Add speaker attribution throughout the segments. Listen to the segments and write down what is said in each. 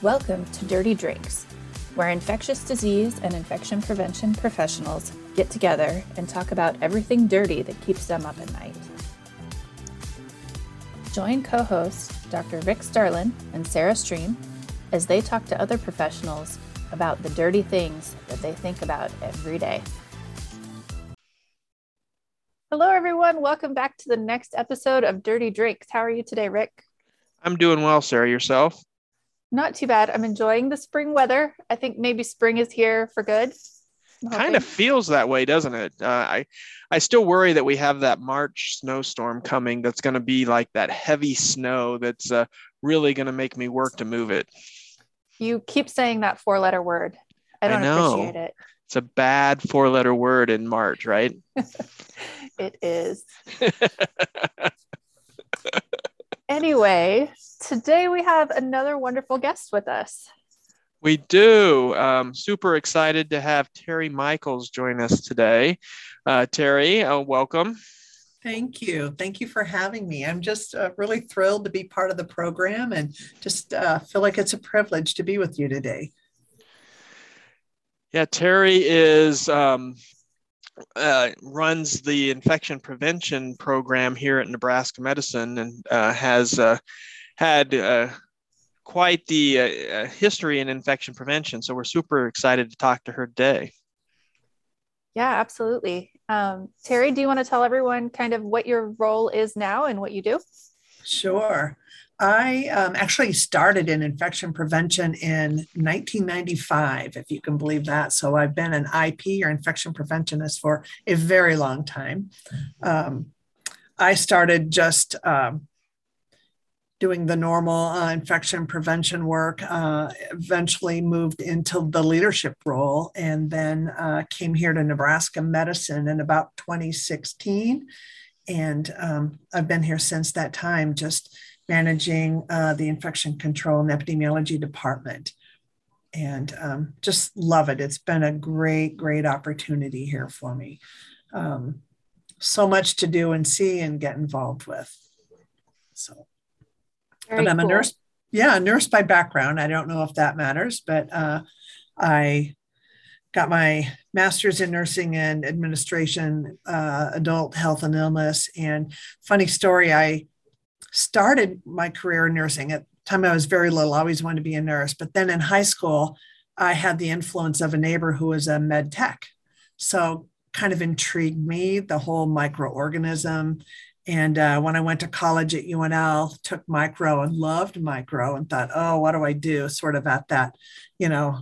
Speaker 1: Welcome to Dirty Drinks, where infectious disease and infection prevention professionals get together and talk about everything dirty that keeps them up at night. Join co hosts Dr. Rick Starlin and Sarah Stream as they talk to other professionals about the dirty things that they think about every day. Hello, everyone. Welcome back to the next episode of Dirty Drinks. How are you today, Rick?
Speaker 2: I'm doing well, Sarah. Yourself?
Speaker 1: Not too bad. I'm enjoying the spring weather. I think maybe spring is here for good.
Speaker 2: Kind of feels that way, doesn't it? Uh, I, I still worry that we have that March snowstorm coming. That's going to be like that heavy snow. That's uh, really going to make me work to move it.
Speaker 1: You keep saying that four-letter word. I don't I appreciate it.
Speaker 2: It's a bad four-letter word in March, right?
Speaker 1: it is. anyway, today we have another wonderful guest with us.
Speaker 2: We do. Um, super excited to have Terry Michaels join us today. Uh, Terry, uh, welcome.
Speaker 3: Thank you. Thank you for having me. I'm just uh, really thrilled to be part of the program and just uh, feel like it's a privilege to be with you today.
Speaker 2: Yeah, Terry is um, uh, runs the infection prevention program here at Nebraska Medicine and uh, has uh, had uh, quite the uh, history in infection prevention. So we're super excited to talk to her today.
Speaker 1: Yeah, absolutely. Um, Terry, do you want to tell everyone kind of what your role is now and what you do?
Speaker 3: Sure. I um, actually started in infection prevention in 1995, if you can believe that. So I've been an IP or infection preventionist for a very long time. Um, I started just um, doing the normal uh, infection prevention work, uh, eventually moved into the leadership role, and then uh, came here to Nebraska Medicine in about 2016. And um, I've been here since that time, just managing uh, the infection control and epidemiology department. And um, just love it. It's been a great, great opportunity here for me. Um, so much to do and see and get involved with. So, Very but I'm cool. a nurse. Yeah, a nurse by background. I don't know if that matters, but uh, I got my master's in nursing and administration, uh, adult health and illness. And funny story, I started my career in nursing. At the time I was very little, I always wanted to be a nurse. But then in high school, I had the influence of a neighbor who was a med tech. So kind of intrigued me, the whole microorganism. And uh, when I went to college at UNL, took micro and loved micro and thought, oh, what do I do? Sort of at that, you know,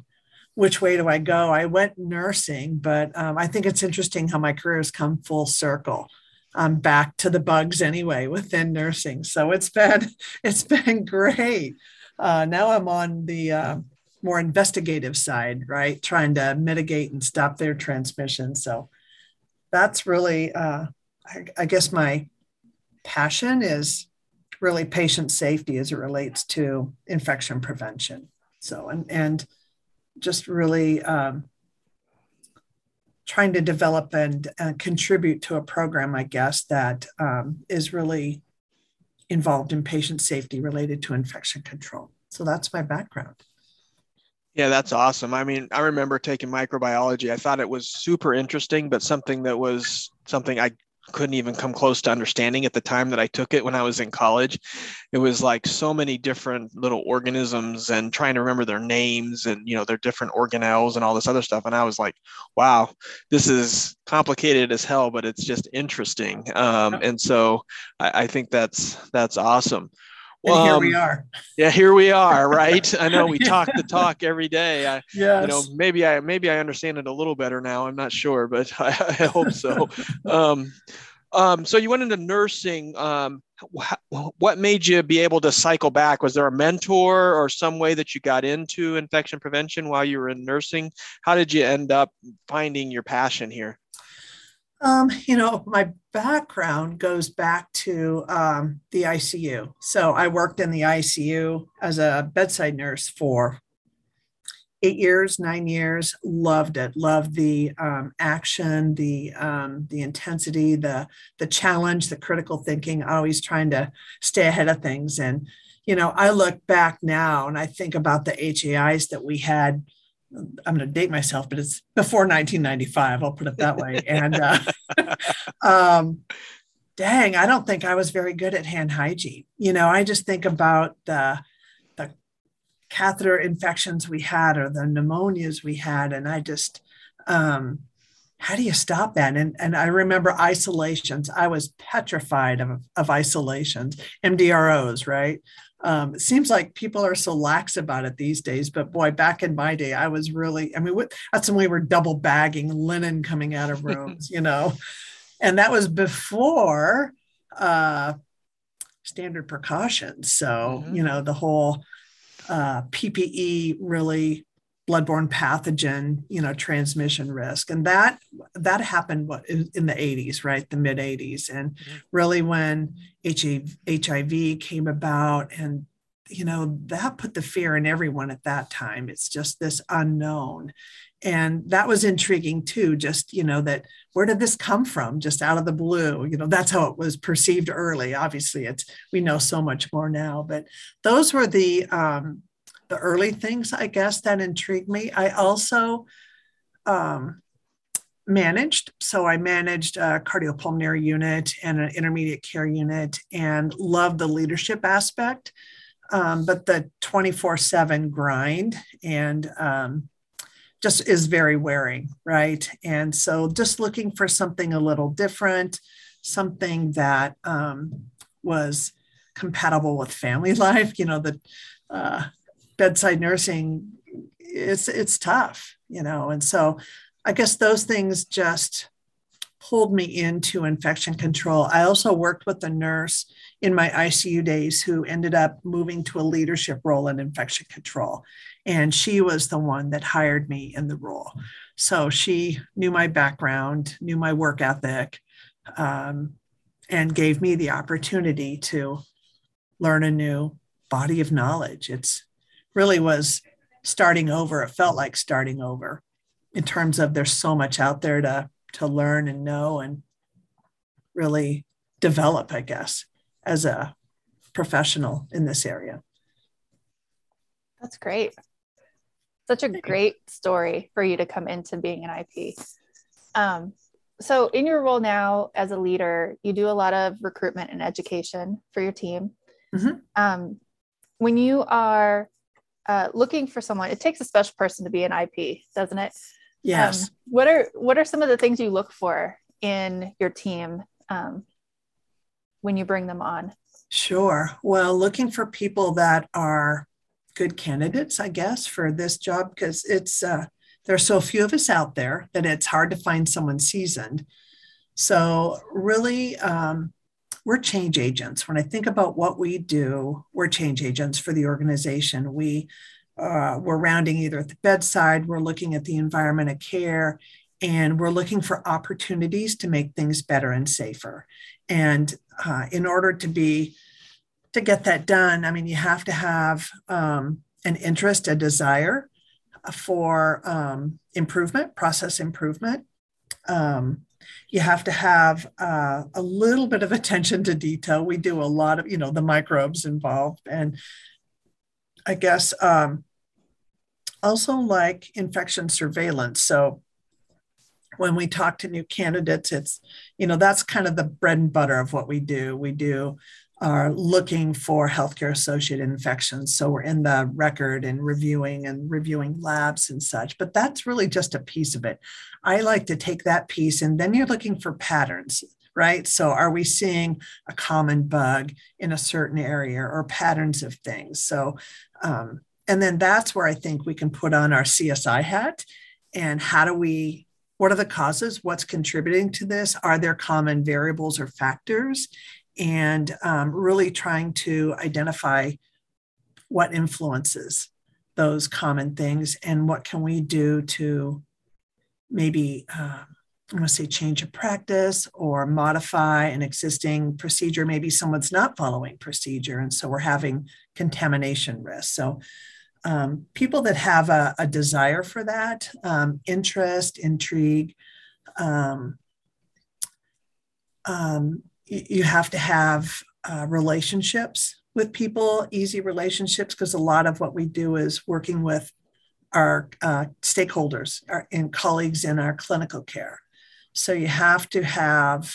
Speaker 3: which way do I go? I went nursing, but um, I think it's interesting how my career has come full circle. I'm back to the bugs anyway within nursing. So it's been it's been great. Uh, now I'm on the uh, more investigative side, right? Trying to mitigate and stop their transmission. So that's really, uh, I, I guess, my passion is really patient safety as it relates to infection prevention. So and and just really um, trying to develop and uh, contribute to a program, I guess, that um, is really involved in patient safety related to infection control. So that's my background.
Speaker 2: Yeah, that's awesome. I mean, I remember taking microbiology. I thought it was super interesting, but something that was something I couldn't even come close to understanding at the time that I took it when I was in college. It was like so many different little organisms and trying to remember their names and you know their different organelles and all this other stuff. And I was like, wow, this is complicated as hell, but it's just interesting. Um, and so I, I think that's that's awesome.
Speaker 3: Well, and here we um, are.
Speaker 2: Yeah, here we are, right? I know we talk the talk every day. I, yes. you know, maybe I maybe I understand it a little better now. I'm not sure, but I, I hope so. um, um, so you went into nursing. Um, wh- what made you be able to cycle back? Was there a mentor or some way that you got into infection prevention while you were in nursing? How did you end up finding your passion here?
Speaker 3: Um, you know, my background goes back to um, the ICU. So I worked in the ICU as a bedside nurse for eight years, nine years. Loved it. Loved the um, action, the um, the intensity, the the challenge, the critical thinking. Always trying to stay ahead of things. And you know, I look back now and I think about the HAIs that we had. I'm going to date myself, but it's before 1995. I'll put it that way. And uh, um, dang, I don't think I was very good at hand hygiene. You know, I just think about the the catheter infections we had or the pneumonias we had, and I just um, how do you stop that? And, and I remember isolations. I was petrified of, of isolations, MDROs, right? Um, it seems like people are so lax about it these days, but boy, back in my day, I was really, I mean, that's when we were double bagging linen coming out of rooms, you know, and that was before uh, standard precautions. So, mm-hmm. you know, the whole uh, PPE really bloodborne pathogen you know transmission risk. And that that happened what in, the 80s right? The mid 80s and mm-hmm. really when HIV, hiv came about and you know that put the fear in everyone at that time. It's just this unknown. And that was intriguing too just you know that where did this come from? Just out of the blue. You know that's how it was perceived early. Obviously it's we know so much more now but those were the um, the early things, I guess, that intrigued me. I also um, managed. So I managed a cardiopulmonary unit and an intermediate care unit and loved the leadership aspect. Um, but the 24 7 grind and um, just is very wearing, right? And so just looking for something a little different, something that um, was compatible with family life, you know, the uh, bedside nursing it's it's tough you know? And so i guess those things just pulled me into infection control. I also worked with a nurse in my icu days who ended up moving to a leadership role in infection control. And she was the one that hired me in the role. So she knew my background knew my work ethic um, and gave me the opportunity to learn a new body of knowledge. It's really was starting over. It felt like starting over in terms of there's so much out there to to learn and know and really develop, I guess, as a professional in this area.
Speaker 1: That's great. Such a great story for you to come into being an IP. Um, so, in your role now as a leader, you do a lot of recruitment and education for your team. Mm-hmm. Um, when you are uh, looking for someone, it takes a special person to be an IP, doesn't it?
Speaker 3: Yes.
Speaker 1: Um, what are what are some of the things you look for in your team um, when you bring them on?
Speaker 3: Sure. Well, looking for people that are good candidates, I guess, for this job because it's uh, there are so few of us out there that it's hard to find someone seasoned. So really, um, we're change agents. When I think about what we do, we're change agents for the organization. We uh, we're rounding either at the bedside, we're looking at the environment of care, and we're looking for opportunities to make things better and safer. And uh, in order to be to get that done, I mean, you have to have um, an interest, a desire for um, improvement, process improvement. Um, you have to have uh, a little bit of attention to detail. We do a lot of, you know, the microbes involved. And I guess um, also like infection surveillance. So when we talk to new candidates, it's, you know, that's kind of the bread and butter of what we do. We do are looking for healthcare associated infections. So we're in the record and reviewing and reviewing labs and such, but that's really just a piece of it. I like to take that piece and then you're looking for patterns, right? So are we seeing a common bug in a certain area or patterns of things? So, um, and then that's where I think we can put on our CSI hat and how do we what are the causes what's contributing to this are there common variables or factors and um, really trying to identify what influences those common things and what can we do to maybe uh, I want to say change a practice or modify an existing procedure. Maybe someone's not following procedure, and so we're having contamination risk. So, um, people that have a, a desire for that, um, interest, intrigue, um, um you have to have uh, relationships with people, easy relationships, because a lot of what we do is working with our uh, stakeholders our, and colleagues in our clinical care. So you have to have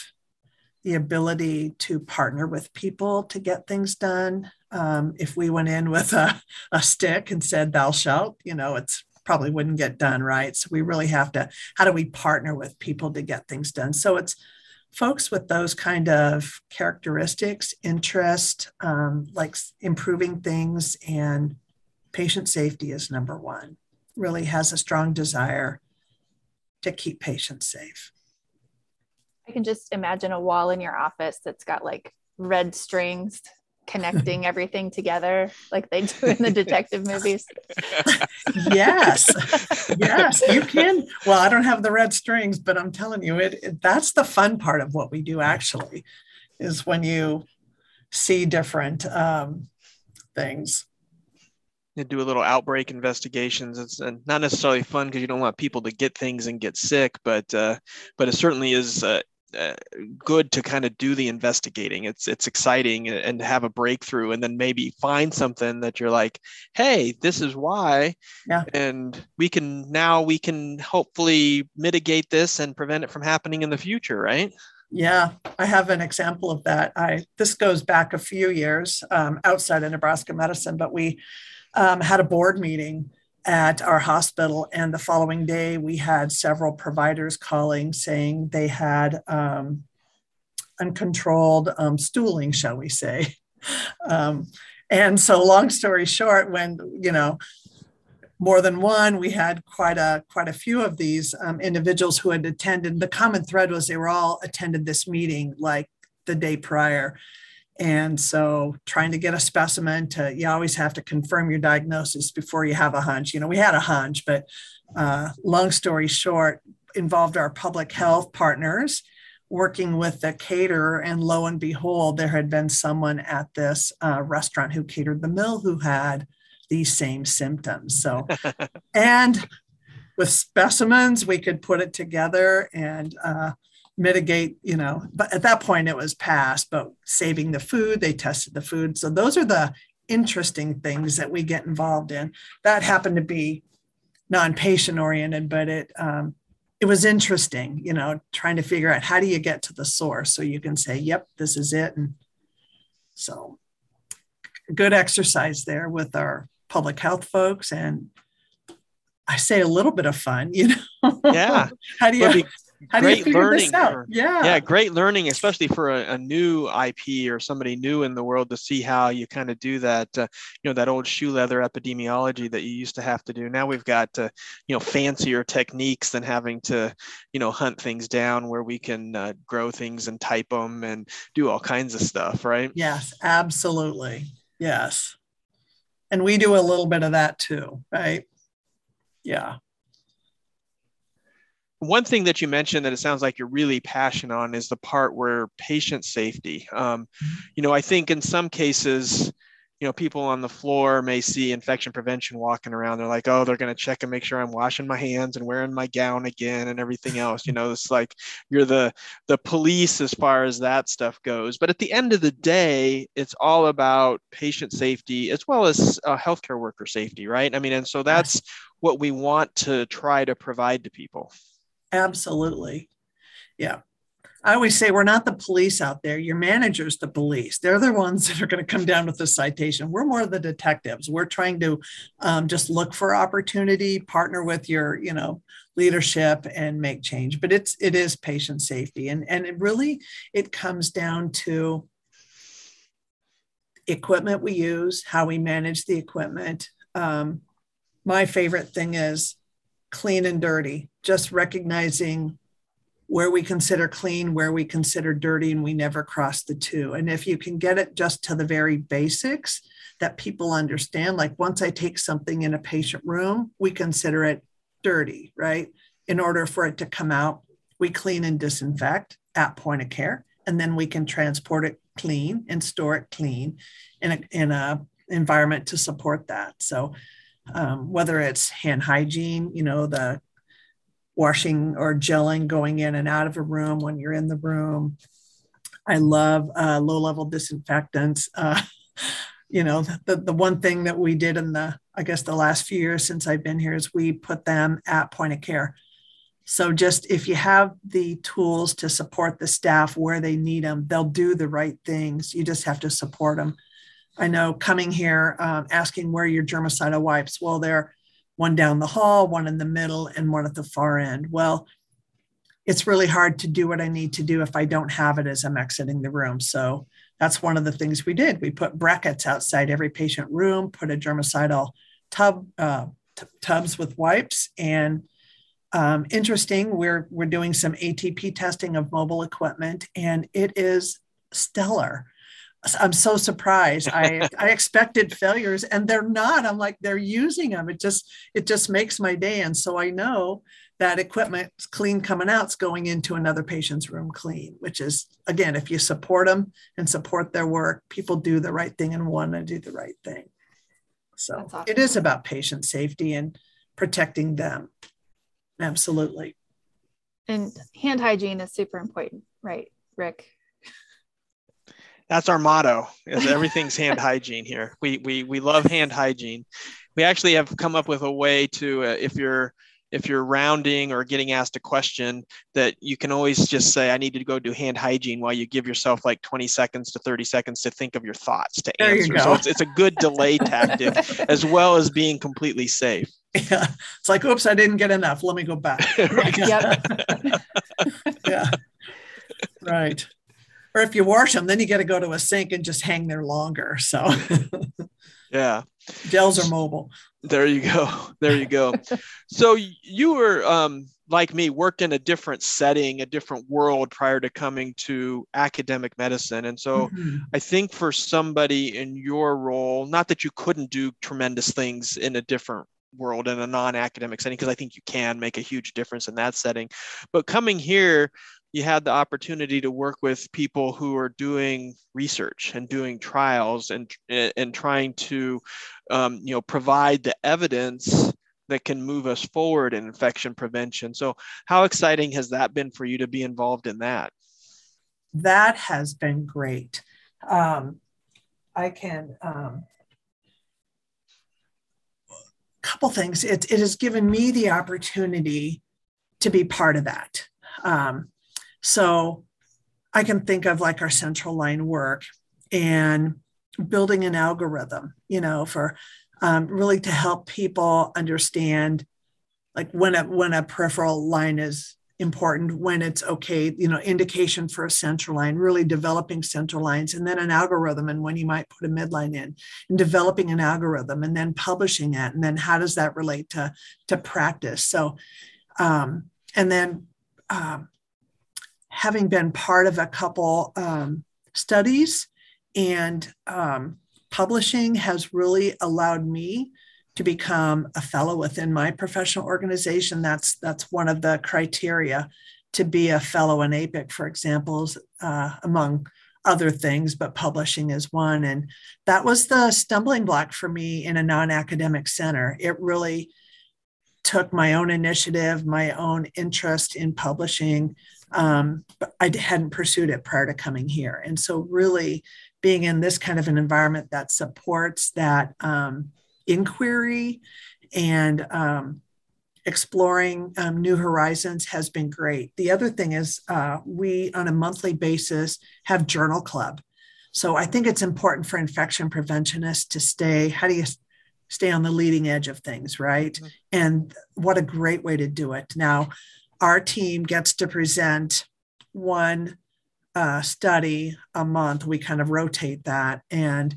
Speaker 3: the ability to partner with people to get things done. Um, if we went in with a, a stick and said, thou shalt, you know, it's probably wouldn't get done, right? So we really have to, how do we partner with people to get things done? So it's folks with those kind of characteristics, interest, um, like improving things and patient safety is number one, really has a strong desire to keep patients safe.
Speaker 1: I can just imagine a wall in your office that's got like red strings connecting everything together like they do in the detective movies.
Speaker 3: yes. Yes, you can. Well, I don't have the red strings, but I'm telling you it, it that's the fun part of what we do actually is when you see different um, things
Speaker 2: you do a little outbreak investigations. It's not necessarily fun because you don't want people to get things and get sick, but uh, but it certainly is uh, uh, good to kind of do the investigating. It's it's exciting and have a breakthrough, and then maybe find something that you're like, hey, this is why,
Speaker 3: yeah.
Speaker 2: and we can now we can hopefully mitigate this and prevent it from happening in the future, right?
Speaker 3: Yeah, I have an example of that. I this goes back a few years um, outside of Nebraska medicine, but we um, had a board meeting at our hospital. And the following day, we had several providers calling saying they had um, uncontrolled um, stooling, shall we say. Um, and so, long story short, when you know more than one, we had quite a quite a few of these um, individuals who had attended. The common thread was they were all attended this meeting like the day prior and so trying to get a specimen to, you always have to confirm your diagnosis before you have a hunch. You know, we had a hunch, but uh, long story short, involved our public health partners working with the caterer. And lo and behold, there had been someone at this uh, restaurant who catered the meal who had these same symptoms. So, and with specimens, we could put it together and uh, mitigate, you know, but at that point it was past, but saving the food, they tested the food. So those are the interesting things that we get involved in. That happened to be non-patient oriented, but it um, it was interesting, you know, trying to figure out how do you get to the source so you can say, yep, this is it. And so good exercise there with our public health folks and I say a little bit of fun, you know.
Speaker 2: Yeah.
Speaker 3: how do you how
Speaker 2: great learning
Speaker 3: for, yeah.
Speaker 2: yeah great learning especially for a, a, new ip or somebody new in the world to see how you kind of do that uh, you know that old shoe leather epidemiology that you used to have to do. Now we've got uh, you know fancier techniques than having to you know hunt things down where we can uh, grow things and type them and do all kinds of stuff right?
Speaker 3: Yes absolutely. Yes. And we do a little bit of that too right? Yeah
Speaker 2: one thing that you mentioned that it sounds like you're really passionate on is the part where patient safety. Um, mm-hmm. you know, I think in some cases, you know, people on the floor may see infection prevention walking around. They're like, oh, they're going to check and make sure I'm washing my hands and wearing my gown again and everything else. You know, it's like you're the the police as far as that stuff goes. But at the end of the day, it's all about patient safety as well as uh, healthcare worker safety, right? I mean, and so that's what we want to try to provide to people.
Speaker 3: Absolutely. Yeah. I always say we're not the police out there. Your manager's the police. They're the ones that are going to come down with the citation. We're more the detectives. We're trying to um, just look for opportunity, partner with your, you know, leadership, and make change. But it's it is patient safety, and and it really it comes down to equipment we use, how we manage the equipment. Um, my favorite thing is clean and dirty, just recognizing where we consider clean, where we consider dirty, and we never cross the two. And if you can get it just to the very basics that people understand, like once I take something in a patient room, we consider it dirty, right? In order for it to come out, we clean and disinfect at point of care, and then we can transport it clean and store it clean in a, in a environment to support that. So um, whether it's hand hygiene, you know, the washing or gelling going in and out of a room when you're in the room. I love uh, low level disinfectants. Uh, you know, the, the one thing that we did in the, I guess, the last few years since I've been here is we put them at point of care. So just if you have the tools to support the staff where they need them, they'll do the right things. You just have to support them. I know coming here, um, asking where your germicidal wipes. Well, they're one down the hall, one in the middle, and one at the far end. Well, it's really hard to do what I need to do if I don't have it as I'm exiting the room. So that's one of the things we did. We put brackets outside every patient room, put a germicidal tub uh, t- tubs with wipes, and um, interesting. We're we're doing some ATP testing of mobile equipment, and it is stellar. I'm so surprised. I I expected failures, and they're not. I'm like they're using them. It just it just makes my day, and so I know that equipment clean coming out is going into another patient's room clean, which is, again, if you support them and support their work, people do the right thing and want to do the right thing. So awesome. it is about patient safety and protecting them. Absolutely.
Speaker 1: And hand hygiene is super important, right, Rick?
Speaker 2: That's our motto. Is everything's hand hygiene here. We we we love hand hygiene. We actually have come up with a way to uh, if you're if you're rounding or getting asked a question that you can always just say i need to go do hand hygiene while you give yourself like 20 seconds to 30 seconds to think of your thoughts to there answer. So it's, it's a good delay tactic as well as being completely safe.
Speaker 3: Yeah. It's like oops i didn't get enough. Let me go back. Yeah. Right or if you wash them then you got to go to a sink and just hang there longer so
Speaker 2: yeah
Speaker 3: gels are mobile
Speaker 2: there you go. There you go. so you were um, like me, worked in a different setting, a different world prior to coming to academic medicine. And so mm-hmm. I think for somebody in your role, not that you couldn't do tremendous things in a different world in a non-academic setting, because I think you can make a huge difference in that setting. But coming here, you had the opportunity to work with people who are doing research and doing trials and and trying to um, you know provide the evidence that can move us forward in infection prevention. So how exciting has that been for you to be involved in that?
Speaker 3: That has been great. Um, i can um, couple things. It, it has given me the opportunity to be part of that. Um, so I can think of like our central line work and building an algorithm, you know, for um, really to help people understand like when a when a peripheral line is important, when it's okay, you know, indication for a central line, really developing central lines, and then an algorithm, and when you might put a midline in, and developing an algorithm, and then publishing it, and then how does that relate to to practice? So, um, and then um, having been part of a couple um, studies and um, publishing has really allowed me to become a fellow within my professional organization. That's that's one of the criteria to be a fellow in APIC, for example, uh, among other things, but publishing is one. And that was the stumbling block for me in a non-academic center. It really took my own initiative, my own interest in publishing, um, but I hadn't pursued it prior to coming here. And so, really, being in this kind of an environment that supports that um, inquiry and um, exploring um, new horizons has been great. The other thing is, uh, we on a monthly basis have Journal Club. So, I think it's important for infection preventionists to stay, how do you stay on the leading edge of things, right? Mm-hmm. And what a great way to do it. Now, our team gets to present one uh, study a month. We kind of rotate that, and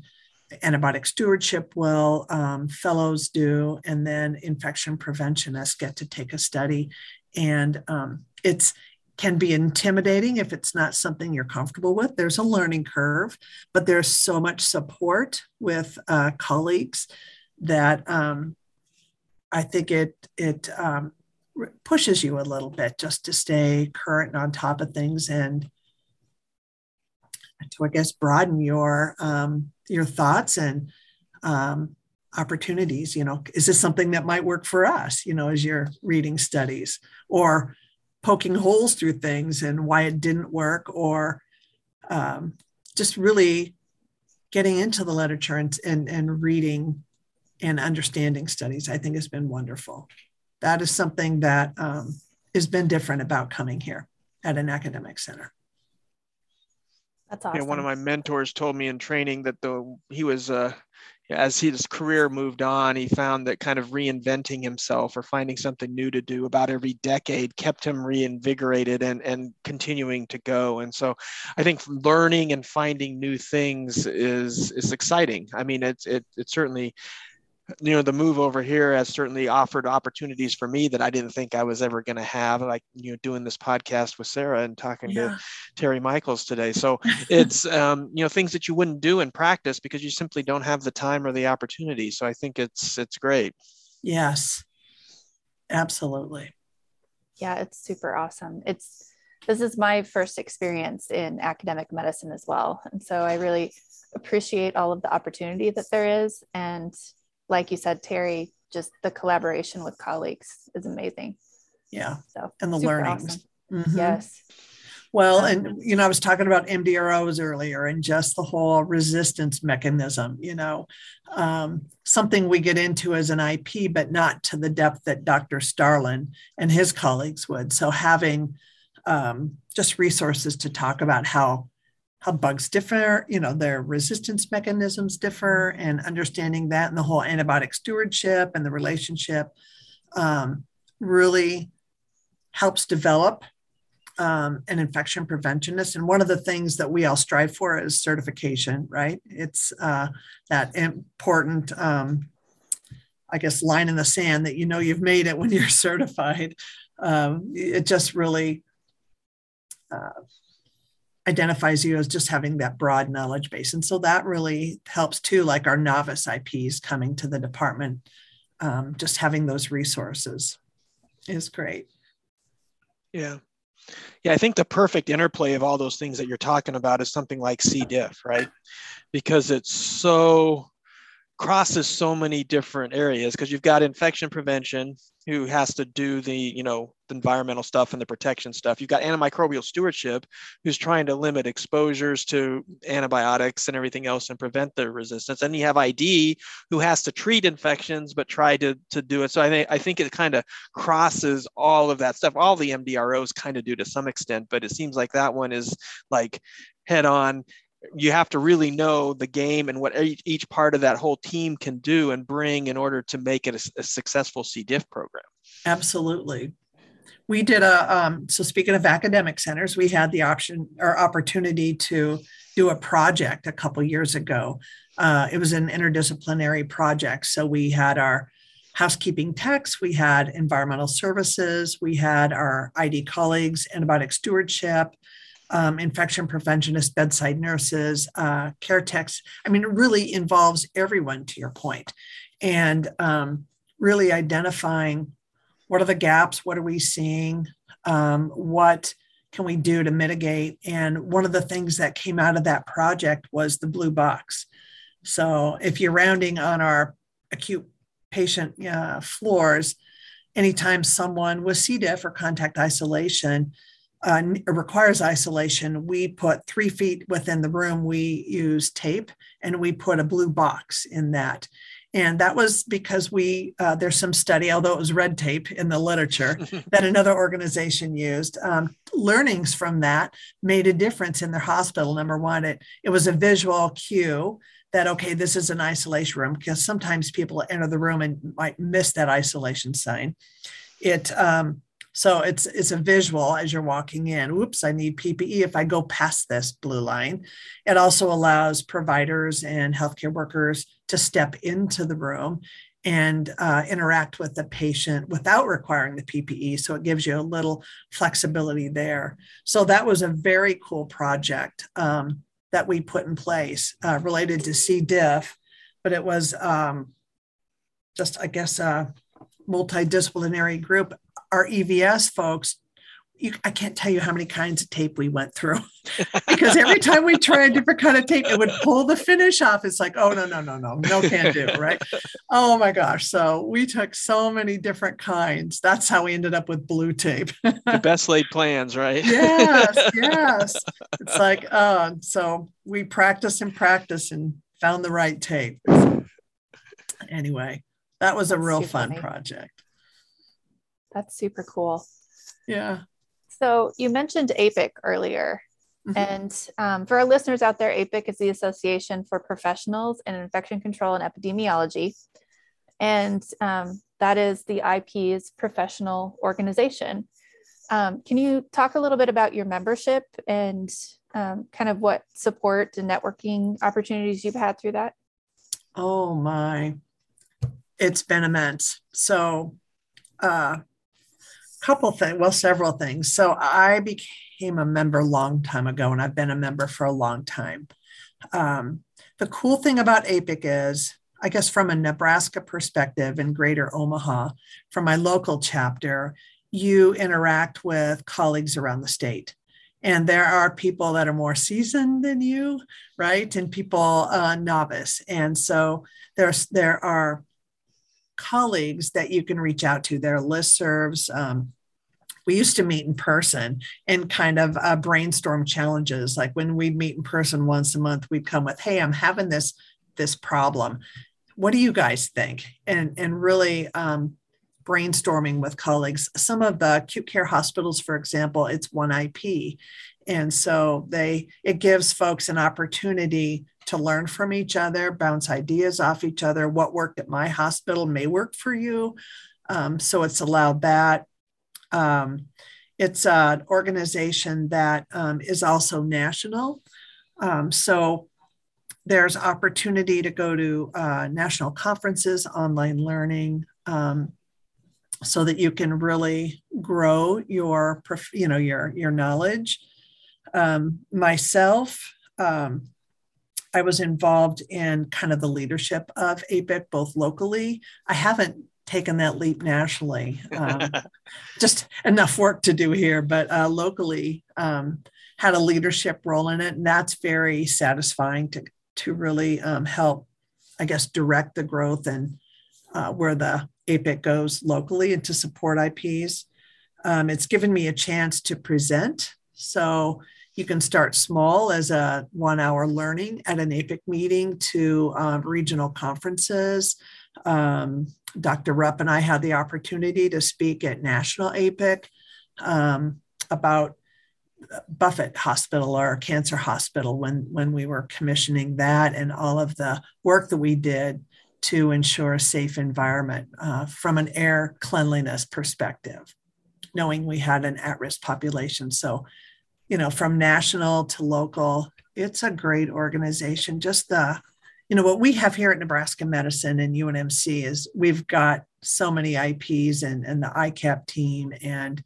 Speaker 3: antibiotic stewardship will, um, fellows do, and then infection preventionists get to take a study. And um, it's can be intimidating if it's not something you're comfortable with. There's a learning curve, but there's so much support with uh, colleagues that um, I think it it um, pushes you a little bit just to stay current and on top of things and to I guess broaden your um, your thoughts and um, opportunities. You know, is this something that might work for us? You know, as you're reading studies or poking holes through things and why it didn't work, or um, just really getting into the literature and, and, and reading and understanding studies, I think has been wonderful. That is something that um, has been different about coming here at an academic center.
Speaker 1: That's awesome.
Speaker 2: Yeah, one of my mentors told me in training that the he was uh, as his career moved on, he found that kind of reinventing himself or finding something new to do about every decade kept him reinvigorated and, and continuing to go. And so I think learning and finding new things is is exciting. I mean, it's it, it certainly you know the move over here has certainly offered opportunities for me that i didn't think i was ever going to have like you know doing this podcast with sarah and talking yeah. to terry michaels today. So it's um, you know things that you wouldn't do in practice because you simply don't have the time or the opportunity. So i think it's it's great.
Speaker 3: Yes. Absolutely.
Speaker 1: Yeah it's super awesome. It's this is my first experience in academic medicine as well. And so i really appreciate all of the opportunity that there is and like you said, Terry, just the collaboration with colleagues is amazing.
Speaker 3: Yeah. So and the learnings.
Speaker 1: Awesome. Mm-hmm. Yes.
Speaker 3: Well, and you know, I was talking about MDROs earlier and just the whole resistance mechanism, you know, um, something we get into as an IP, but not to the depth that Dr. Starlin and his colleagues would. So having um, just resources to talk about how how bugs differ, you know, their resistance mechanisms differ, and understanding that and the whole antibiotic stewardship and the relationship um, really helps develop um, an infection preventionist. And one of the things that we all strive for is certification, right? It's uh, that important, um, I guess, line in the sand that you know you've made it when you're certified. Um, it just really uh, identifies you as just having that broad knowledge base. And so that really helps too, like our novice IPs coming to the department, um, just having those resources is great.
Speaker 2: Yeah. Yeah, I think the perfect interplay of all those things that you're talking about is something like C. diff, right? Because it's so crosses so many different areas because you've got infection prevention who has to do the you know the environmental stuff and the protection stuff. You've got antimicrobial stewardship who's trying to limit exposures to antibiotics and everything else and prevent the resistance. And you have id who has to treat infections but try to, to do it. So i think i think it kind of crosses all of that stuff. All the mdros kind of do to some extent but it seems like that one is like head on you have to really know the game and what each part of that whole team can do and bring in order to make it a, a successful C. diff program.
Speaker 3: Absolutely. We did a, um, so speaking of academic centers, we had the option or opportunity to do a project a couple years ago. Uh, it was an interdisciplinary project. So we had our housekeeping techs, we had environmental services, we had our ID colleagues, antibiotic stewardship, um, infection preventionists, bedside nurses, uh, care techs. I mean, it really involves everyone to your point. And um, really identifying what are the gaps, what are we seeing, um, what can we do to mitigate. And one of the things that came out of that project was the blue box. So if you're rounding on our acute patient uh, floors, anytime someone with C. diff or contact isolation, uh, requires isolation, we put three feet within the room, we use tape and we put a blue box in that. And that was because we, uh, there's some study, although it was red tape in the literature that another organization used. Um, learnings from that made a difference in their hospital. Number one, it, it was a visual cue that, okay, this is an isolation room because sometimes people enter the room and might miss that isolation sign. It, um, so it's it's a visual as you're walking in. Oops, I need PPE if I go past this blue line. It also allows providers and healthcare workers to step into the room and uh, interact with the patient without requiring the PPE. So it gives you a little flexibility there. So that was a very cool project um, that we put in place uh, related to C. diff, but it was um, just, I guess, a multidisciplinary group our EVS folks, you, I can't tell you how many kinds of tape we went through because every time we try a different kind of tape, it would pull the finish off. It's like, oh, no, no, no, no, no, can't do, right? Oh my gosh. So we took so many different kinds. That's how we ended up with blue tape.
Speaker 2: the best laid plans, right?
Speaker 3: yes, yes. It's like, uh, so we practice and practice and found the right tape. anyway, that was a real fun funny. project.
Speaker 1: That's super cool.
Speaker 3: Yeah.
Speaker 1: So you mentioned APIC earlier. Mm-hmm. And um, for our listeners out there, APIC is the Association for Professionals in Infection Control and Epidemiology. And um, that is the IP's professional organization. Um, can you talk a little bit about your membership and um, kind of what support and networking opportunities you've had through that?
Speaker 3: Oh my, it's been immense. So, uh, couple things, well, several things. So I became a member long time ago, and I've been a member for a long time. Um, the cool thing about APIC is, I guess, from a Nebraska perspective in Greater Omaha, from my local chapter, you interact with colleagues around the state. And there are people that are more seasoned than you, right? And people uh, novice. And so there's there are colleagues that you can reach out to. There are listservs. Um, we used to meet in person and kind of uh, brainstorm challenges. Like when we'd meet in person once a month, we'd come with, "Hey, I'm having this this problem. What do you guys think?" And and really um, brainstorming with colleagues. Some of the acute care hospitals, for example, it's one IP. And so they it gives folks an opportunity to learn from each other, bounce ideas off each other. What worked at my hospital may work for you. Um, so it's allowed that. Um, it's an organization that um, is also national. Um, so there's opportunity to go to uh, national conferences, online learning, um, so that you can really grow your you know your your knowledge um, myself um, i was involved in kind of the leadership of apic both locally i haven't taken that leap nationally um, just enough work to do here but uh, locally um, had a leadership role in it and that's very satisfying to to really um, help i guess direct the growth and uh, where the APIC goes locally and to support IPs. Um, it's given me a chance to present. So you can start small as a one hour learning at an APIC meeting to um, regional conferences. Um, Dr. Rupp and I had the opportunity to speak at National APIC um, about Buffett Hospital or Cancer Hospital when, when we were commissioning that and all of the work that we did to ensure a safe environment uh, from an air cleanliness perspective, knowing we had an at risk population. So, you know, from national to local, it's a great organization. Just the, you know, what we have here at Nebraska Medicine and UNMC is we've got so many IPs and, and the ICAP team and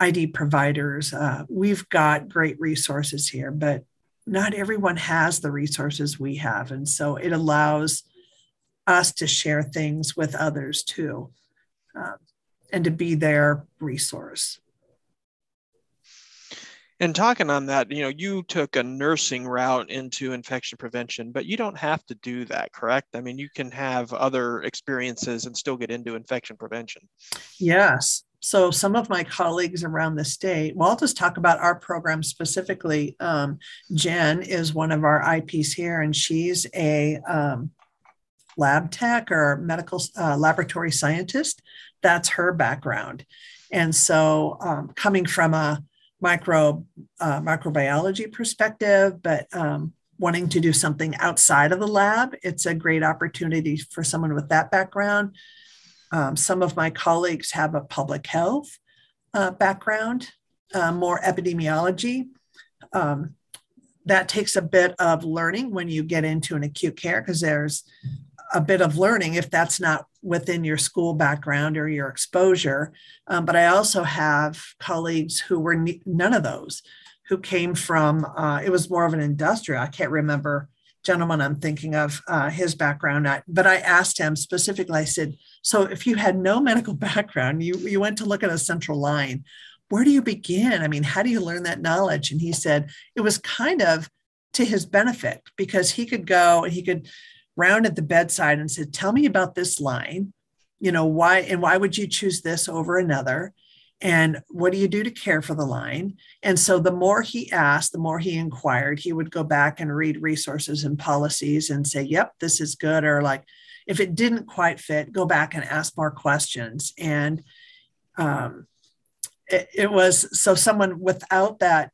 Speaker 3: ID providers. Uh, we've got great resources here, but not everyone has the resources we have. And so it allows us to share things with others too, um, and to be their resource.
Speaker 2: And talking on that, you know, you took a nursing route into infection prevention, but you don't have to do that, correct? I mean, you can have other experiences and still get into infection prevention.
Speaker 3: Yes. So, some of my colleagues around the state, well, I'll just talk about our program specifically. Um, Jen is one of our IPs here, and she's a um, lab tech or medical uh, laboratory scientist. That's her background. And so, um, coming from a micro uh, microbiology perspective, but um, wanting to do something outside of the lab, it's a great opportunity for someone with that background. Um, some of my colleagues have a public health uh, background, uh, more epidemiology. Um, that takes a bit of learning when you get into an acute care because there's a bit of learning if that's not within your school background or your exposure. Um, but I also have colleagues who were ne- none of those, who came from, uh, it was more of an industrial, I can't remember gentleman I'm thinking of uh, his background, I, but I asked him specifically, I said, so if you had no medical background, you, you went to look at a central line, where do you begin? I mean, how do you learn that knowledge? And he said it was kind of to his benefit because he could go and he could round at the bedside and said, Tell me about this line. You know, why and why would you choose this over another? And what do you do to care for the line? And so the more he asked, the more he inquired, he would go back and read resources and policies and say, yep, this is good. Or like, if it didn't quite fit, go back and ask more questions. And um, it, it was so someone without that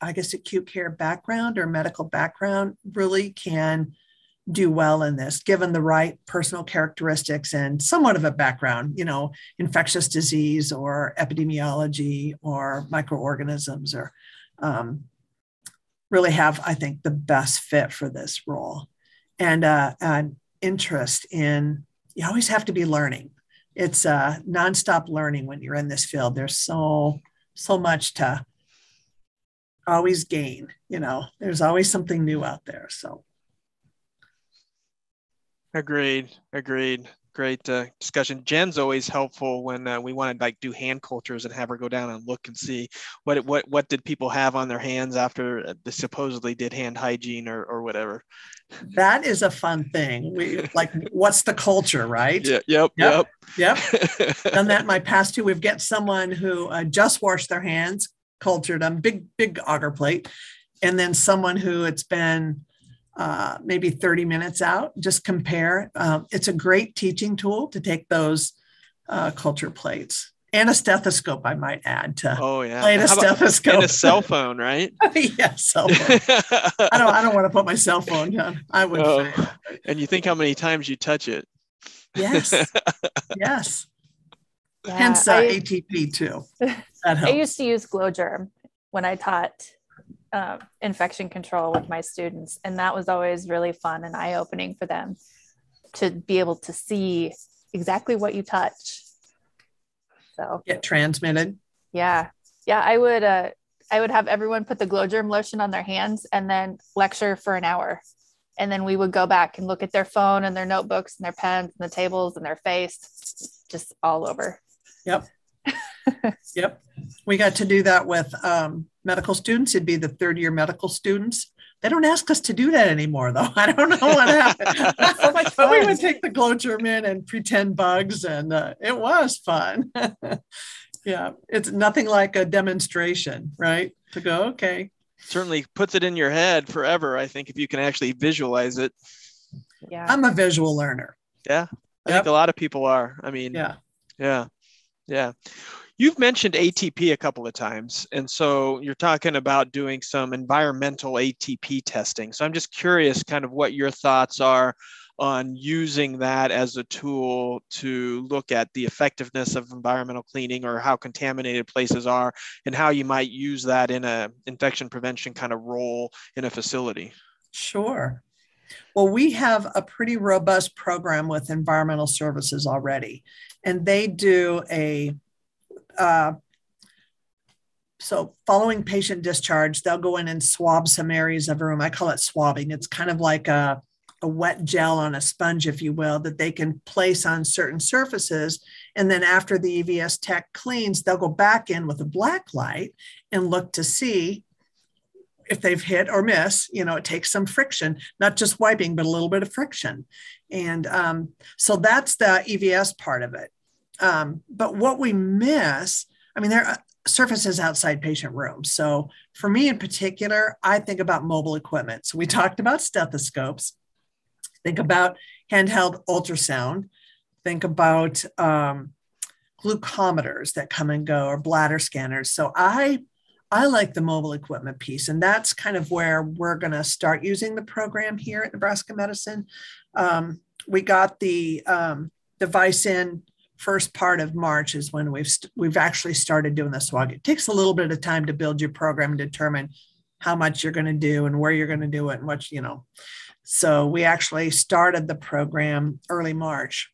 Speaker 3: I guess, acute care background or medical background really can do well in this, given the right personal characteristics and somewhat of a background, you know, infectious disease or epidemiology or microorganisms, or um, really have, I think, the best fit for this role. And uh, an interest in, you always have to be learning. It's uh, nonstop learning when you're in this field. There's so, so much to always gain, you know, there's always something new out there. So
Speaker 2: Agreed. Agreed. Great uh, discussion. Jen's always helpful when uh, we want to like do hand cultures and have her go down and look and see what what what did people have on their hands after they supposedly did hand hygiene or or whatever.
Speaker 3: That is a fun thing. We like what's the culture, right?
Speaker 2: Yeah. Yep. Yep.
Speaker 3: Yep. yep. Done that in my past too. We've got someone who uh, just washed their hands, cultured them, big big agar plate, and then someone who it's been uh, maybe 30 minutes out, just compare. Um, it's a great teaching tool to take those uh, culture plates and a stethoscope, I might add to
Speaker 2: oh yeah,
Speaker 3: play a stethoscope
Speaker 2: and a cell phone, right?
Speaker 3: yeah, cell phone. I don't, I don't want to put my cell phone down. I would. Oh,
Speaker 2: and you think how many times you touch it?
Speaker 3: Yes. yes. Yeah, Hence uh, I, ATP too.
Speaker 1: I used to use Glo Germ when I taught uh, infection control with my students. And that was always really fun and eye opening for them to be able to see exactly what you touch. So
Speaker 3: get transmitted.
Speaker 1: Yeah. Yeah. I would, uh, I would have everyone put the Glo Germ lotion on their hands and then lecture for an hour. And then we would go back and look at their phone and their notebooks and their pens and the tables and their face, just all over.
Speaker 3: Yep. yep. We got to do that with um, medical students. It'd be the third year medical students. They don't ask us to do that anymore, though. I don't know what happened. so much fun. we would take the Glo Germ in and pretend bugs, and uh, it was fun. yeah, it's nothing like a demonstration, right? To go, okay.
Speaker 2: Certainly puts it in your head forever. I think if you can actually visualize it.
Speaker 3: Yeah, I'm a visual learner.
Speaker 2: Yeah, I yep. think a lot of people are. I mean,
Speaker 3: yeah,
Speaker 2: yeah, yeah. You've mentioned ATP a couple of times. And so you're talking about doing some environmental ATP testing. So I'm just curious kind of what your thoughts are on using that as a tool to look at the effectiveness of environmental cleaning or how contaminated places are and how you might use that in a infection prevention kind of role in a facility.
Speaker 3: Sure. Well, we have a pretty robust program with environmental services already, and they do a uh, so following patient discharge, they'll go in and swab some areas of a room. I call it swabbing. It's kind of like a, a wet gel on a sponge, if you will, that they can place on certain surfaces. And then after the EVS tech cleans, they'll go back in with a black light and look to see if they've hit or miss. You know, it takes some friction, not just wiping, but a little bit of friction. And um, so that's the EVS part of it. Um, but what we miss, I mean, there are surfaces outside patient rooms. So for me in particular, I think about mobile equipment. So we talked about stethoscopes, think about handheld ultrasound, think about um, glucometers that come and go or bladder scanners. So I I like the mobile equipment piece, and that's kind of where we're going to start using the program here at Nebraska Medicine. Um, we got the um, device in first part of March is when we've st- we've actually started doing the SWOG. It takes a little bit of time to build your program and determine how much you're going to do and where you're going to do it and what you know. So we actually started the program early March,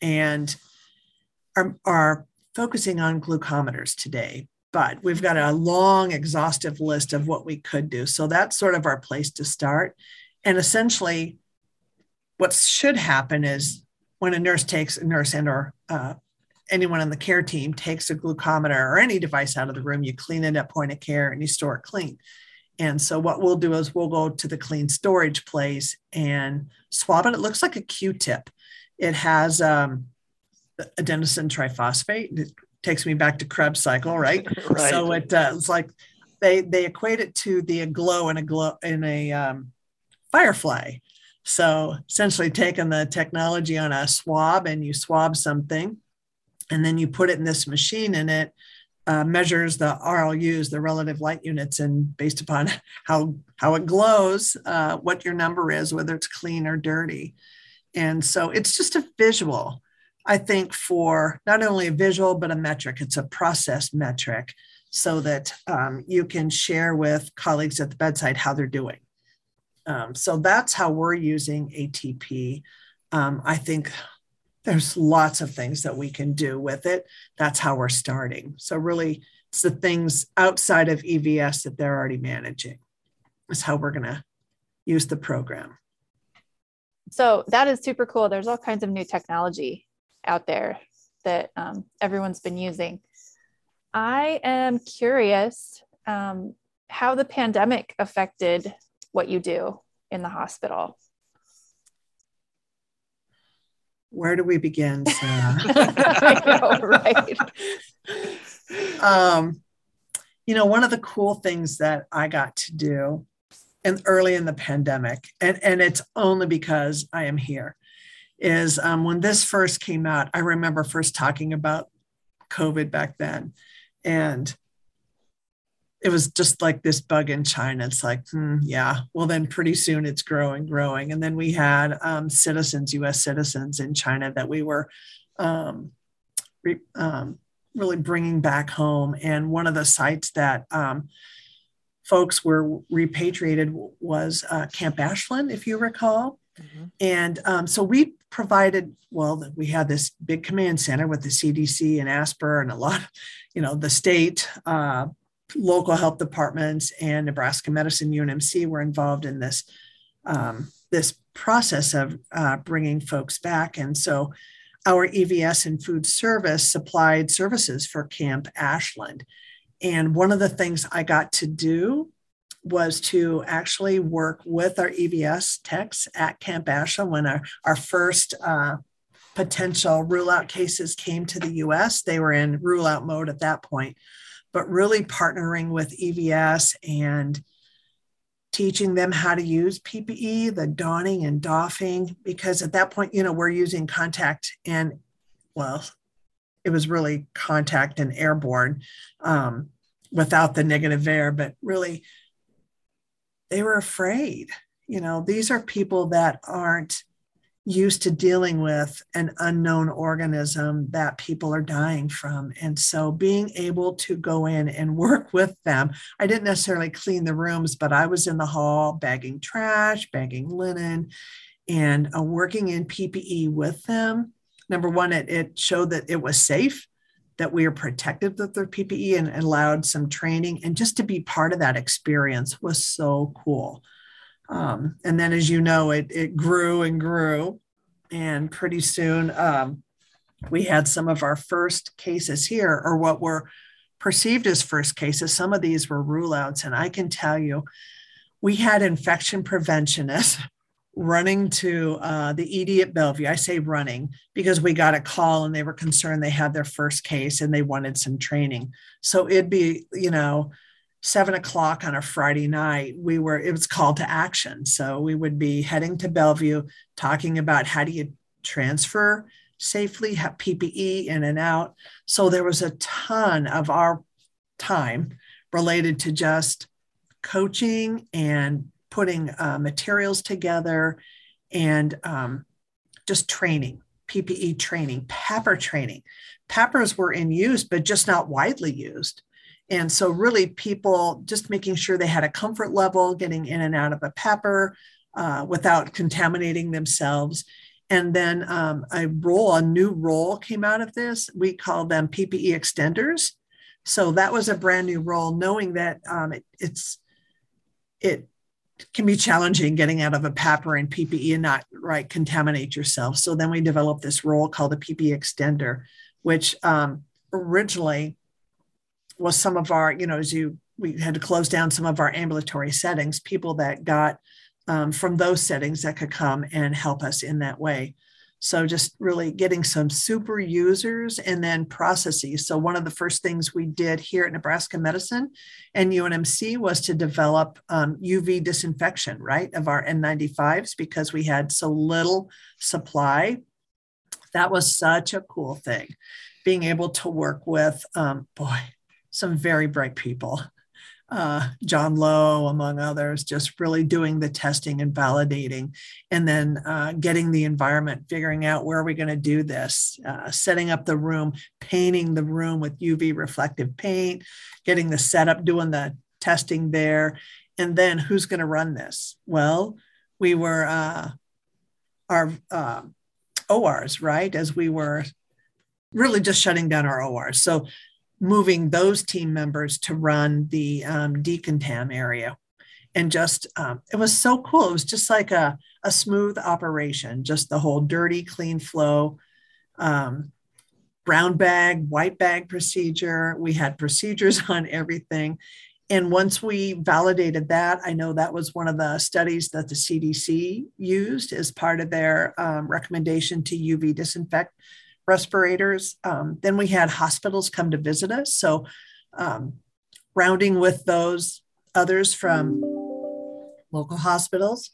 Speaker 3: and are, are focusing on glucometers today. But we've got a long, exhaustive list of what we could do. So that's sort of our place to start. And essentially, what should happen is when a nurse takes a nurse and or uh, anyone on the care team takes a glucometer or any device out of the room, you clean it at point of care and you store it clean. And so what we'll do is we'll go to the clean storage place and swab it. It looks like a Q-tip. It has um, adenosine triphosphate. It takes me back to Krebs cycle, right?
Speaker 2: Right.
Speaker 3: So it uh, it's like they they equate it to the glow in a glow in a um, firefly. So essentially, taking the technology on a swab and you swab something, and then you put it in this machine, and it uh, measures the RLUs, the relative light units, and based upon how how it glows, uh, what your number is, whether it's clean or dirty. And so it's just a visual. I think for not only a visual but a metric. It's a process metric, so that um, you can share with colleagues at the bedside how they're doing. Um, so that's how we're using ATP. Um, I think there's lots of things that we can do with it. That's how we're starting. So, really, it's the things outside of EVS that they're already managing, is how we're going to use the program.
Speaker 1: So, that is super cool. There's all kinds of new technology out there that um, everyone's been using. I am curious um, how the pandemic affected what you do in the hospital
Speaker 3: where do we begin, Sarah? I know, right? um, you know, one of the cool things that I got to do and early in the pandemic, and, and it's only because I am here, is um, when this first came out, I remember first talking about COVID back then. And it was just like this bug in China. It's like, hmm, yeah, well, then pretty soon it's growing, growing. And then we had um, citizens, US citizens in China that we were um, re, um, really bringing back home. And one of the sites that um, folks were repatriated was uh, Camp Ashland, if you recall. Mm-hmm. And um, so we provided, well, we had this big command center with the CDC and ASPR and a lot, you know, the state. Uh, local health departments and Nebraska Medicine UNMC were involved in this um, this process of uh, bringing folks back. And so our EVS and food service supplied services for Camp Ashland. And one of the things I got to do was to actually work with our EVS techs at Camp Ashland when our, our first uh, potential rule out cases came to the US. They were in rule out mode at that point but really partnering with EVS and teaching them how to use PPE, the donning and doffing, because at that point, you know, we're using contact and, well, it was really contact and airborne um, without the negative air, but really they were afraid. You know, these are people that aren't used to dealing with an unknown organism that people are dying from. And so being able to go in and work with them, I didn't necessarily clean the rooms, but I was in the hall bagging trash, bagging linen, and uh, working in PPE with them. Number one, it, it showed that it was safe, that we are protected with their PPE and allowed some training. And just to be part of that experience was so cool. Um, and then, as you know, it, it grew and grew. And pretty soon, um, we had some of our first cases here, or what were perceived as first cases. Some of these were rule outs. And I can tell you, we had infection preventionists running to uh, the ED at Bellevue. I say running because we got a call and they were concerned they had their first case and they wanted some training. So it'd be, you know, seven o'clock on a Friday night, we were, it was called to action. So we would be heading to Bellevue, talking about how do you transfer safely, have PPE in and out. So there was a ton of our time related to just coaching and putting uh, materials together and um, just training, PPE training, PAPR training. PAPRs were in use, but just not widely used. And so, really, people just making sure they had a comfort level getting in and out of a PAPR uh, without contaminating themselves. And then um, a role, a new role came out of this. We call them PPE extenders. So that was a brand new role, knowing that um, it, it's it can be challenging getting out of a PAPR and PPE and not right contaminate yourself. So then we developed this role called the PPE extender, which um, originally was some of our, you know, as you we had to close down some of our ambulatory settings, people that got um, from those settings that could come and help us in that way. So just really getting some super users and then processes. So one of the first things we did here at Nebraska Medicine and UNMC was to develop um, UV disinfection, right, of our N95s because we had so little supply. That was such a cool thing, being able to work with, um, boy, some very bright people uh, John Lowe, among others, just really doing the testing and validating, and then uh, getting the environment, figuring out where are we going to do this, uh, setting up the room, painting the room with UV reflective paint, getting the setup, doing the testing there, and then who's going to run this? Well, we were uh, our uh, ORs, right? As we were really just shutting down our ORs. So moving those team members to run the um, decontam area. And just, um, it was so cool. It was just like a, a smooth operation, just the whole dirty, clean flow. Um, brown bag, white bag procedure. We had procedures on everything. And once we validated that, I know that was one of the studies that the CDC used as part of their um, recommendation to UV disinfect respirators. Um, then we had hospitals come to visit us. So, um, rounding with those others from local hospitals.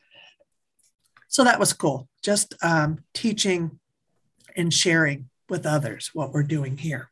Speaker 3: So that was cool. Just um, teaching and sharing with others what we're doing here.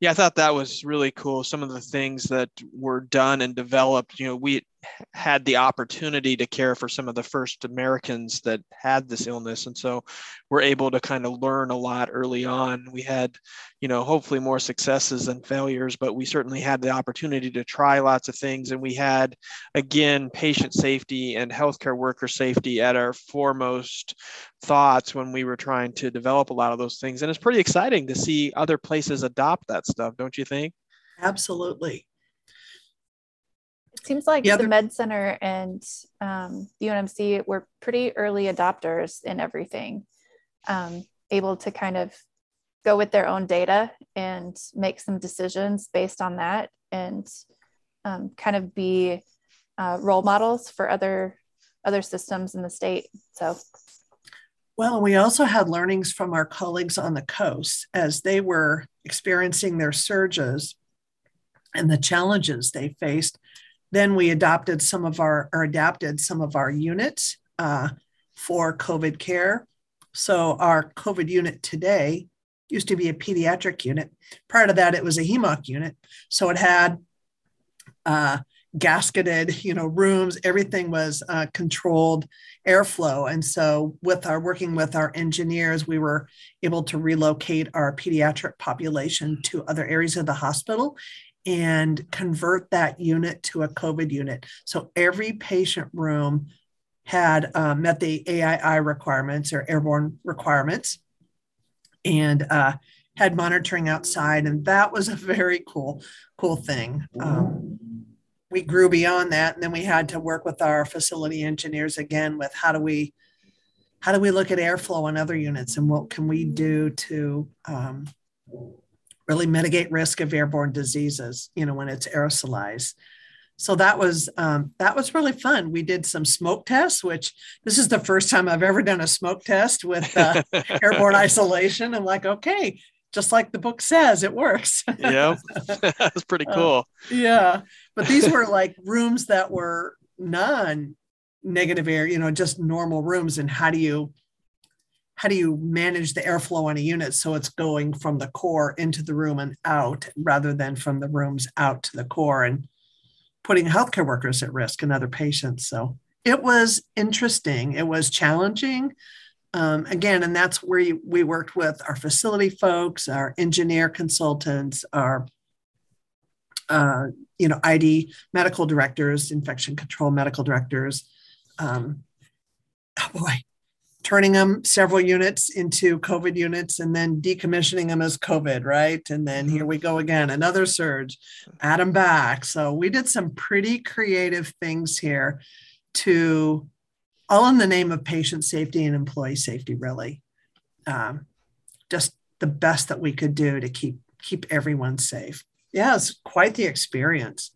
Speaker 2: Yeah, I thought that was really cool. Some of the things that were done and developed, you know, we had the opportunity to care for some of the first Americans that had this illness. And so we're able to kind of learn a lot early on. We had, you know, hopefully more successes than failures, but we certainly had the opportunity to try lots of things. And we had, again, patient safety and healthcare worker safety at our foremost thoughts when we were trying to develop a lot of those things. And it's pretty exciting to see other places adopt that stuff, don't you think?
Speaker 3: Absolutely.
Speaker 1: It seems like the, the Med Center and um, the UNMC were pretty early adopters in everything, um, able to kind of go with their own data and make some decisions based on that and um, kind of be uh, role models for other other systems in the state. So
Speaker 3: well, we also had learnings from our colleagues on the coast as they were experiencing their surges and the challenges they faced then we adopted some of our, or adapted some of our units uh, for COVID care. So our COVID unit today used to be a pediatric unit. Prior to that, it was a heme-onc unit. So it had uh, gasketed, you know, rooms. Everything was uh, controlled airflow. And so, with our working with our engineers, we were able to relocate our pediatric population to other areas of the hospital and convert that unit to a COVID unit. So every patient room had uh, met the AII requirements or airborne requirements and uh, had monitoring outside. And that was a very cool, cool thing. Um, we grew beyond that. And then we had to work with our facility engineers again with how do we how do we look at airflow in other units and what can we do to um, really mitigate risk of airborne diseases, you know, when it's aerosolized. So that was um, that was really fun. We did some smoke tests, which this is the first time I've ever done a smoke test with uh, airborne isolation. I'm like, okay, just like the book says, it works.
Speaker 2: yeah, that's pretty uh, cool.
Speaker 3: Uh, yeah, but these were like rooms that were non-negative air, you know, just normal rooms. And how do you how do you manage the airflow on a unit so it's going from the core into the room and out rather than from the rooms out to the core and putting healthcare workers at risk and other patients? So it was interesting. It was challenging. Um, again and that's where we worked with our facility folks our engineer consultants our uh, you know id medical directors infection control medical directors. Um, oh boy turning them several units into COVID units and then decommissioning them as COVID, right? And then here we go again, another surge, add them back. So we did some pretty creative things here to all in the name of patient safety and employee safety, really. Um, just the best that we could do to keep keep everyone safe. Yeah, it's quite the experience.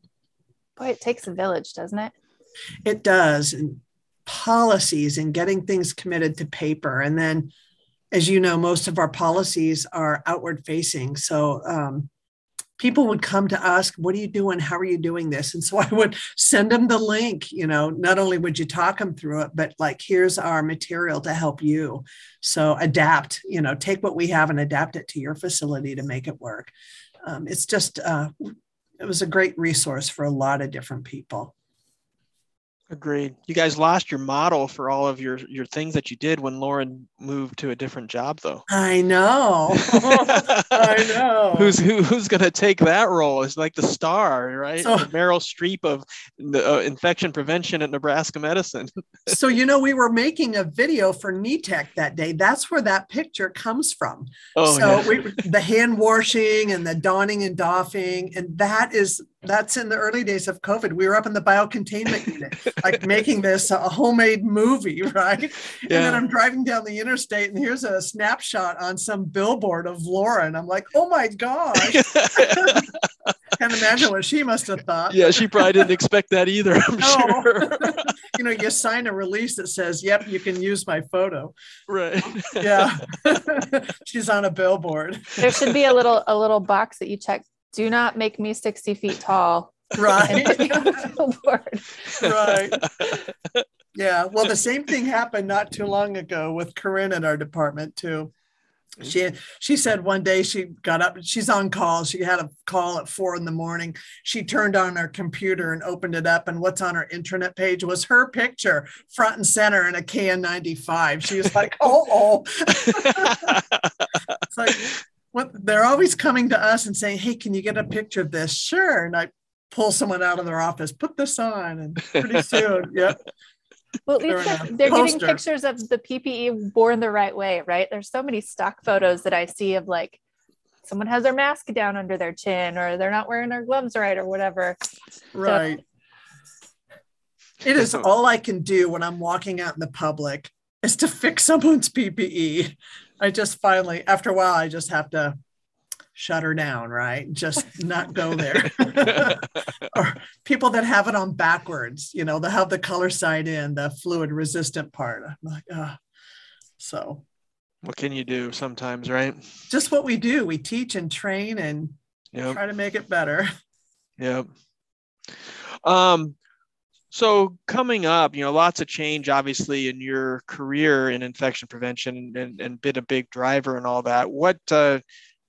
Speaker 1: Boy, it takes a village, doesn't it?
Speaker 3: It does. And policies and getting things committed to paper. And then, as you know, most of our policies are outward facing. So um, people would come to us, What are you doing? How are you doing this? And so I would send them the link. You know, not only would you talk them through it, but like, here's our material to help you. So adapt, you know, take what we have and adapt it to your facility to make it work. Um, it's just, uh, it was a great resource for a lot of different people.
Speaker 2: Agreed. You guys lost your model for all of your your things that you did when Lauren moved to a different job, though.
Speaker 3: I know. I know.
Speaker 2: who's who, who's going to take that role? It's like the star, right? So, the Meryl Streep of the uh, infection prevention at Nebraska Medicine.
Speaker 3: so you know, we were making a video for NETEC that day. That's where that picture comes from. Oh, so yeah. we, the hand washing and the donning and doffing, and that is that's in the early days of COVID. We were up in the biocontainment unit, like making this a homemade movie, right? Yeah. And then I'm driving down the interstate and here's a snapshot on some billboard of Laura. And I'm like, oh my gosh. Can't imagine what she must have thought.
Speaker 2: Yeah, she probably didn't expect that either, I'm no. sure.
Speaker 3: you know, you sign a release that says, yep, you can use my photo.
Speaker 2: Right.
Speaker 3: Yeah. She's on a billboard.
Speaker 1: There should be a little a little box that you check do not make me 60 feet tall.
Speaker 3: Right. right. Yeah. Well, the same thing happened not too long ago with Corinne in our department too. She she said one day she got up. She's on call. She had a call at four in the morning. She turned on her computer and opened it up, and what's on her internet page was her picture front and center in a KN95. She was like, "Oh, oh." it's like what they're always coming to us and saying, "Hey, can you get a picture of this?" Sure, and I pull someone out of their office, put this on, and pretty soon, yeah.
Speaker 1: Well, at least they're, they're getting pictures of the PPE worn the right way, right? There's so many stock photos that I see of like someone has their mask down under their chin, or they're not wearing their gloves right, or whatever.
Speaker 3: Right. So, it is all I can do when I'm walking out in the public is to fix someone's PPE I just finally, after a while, I just have to shut her down, right? Just not go there. or people that have it on backwards, you know, they have the color side in, the fluid resistant part. I'm like, ah, oh. so.
Speaker 2: What can you do sometimes, right?
Speaker 3: Just what we do. We teach and train and yep. try to make it better.
Speaker 2: Yep. Um, so coming up, you know, lots of change obviously in your career in infection prevention and, and been a big driver and all that. What uh,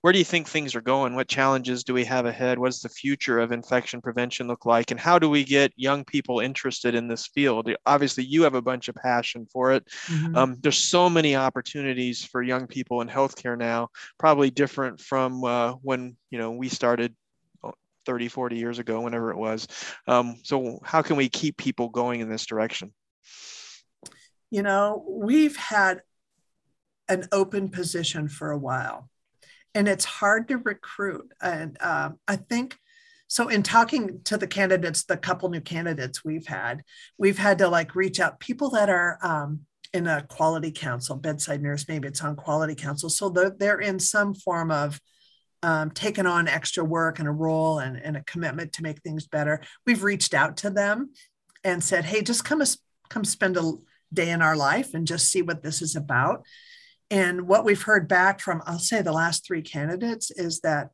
Speaker 2: where do you think things are going? What challenges do we have ahead? What does the future of infection prevention look like? And how do we get young people interested in this field? Obviously, you have a bunch of passion for it. Mm-hmm. Um, there's so many opportunities for young people in healthcare now, probably different from uh, when you know we started 30, 40 years ago, whenever it was. Um, so, how can we keep people going in this direction?
Speaker 3: You know, we've had an open position for a while, and it's hard to recruit. And um, I think so in talking to the candidates the couple new candidates we've had we've had to like reach out people that are um, in a quality council bedside nurse maybe it's on quality council so they're, they're in some form of um, taken on extra work and a role and, and a commitment to make things better, we've reached out to them and said, "Hey, just come come spend a day in our life and just see what this is about." And what we've heard back from, I'll say, the last three candidates is that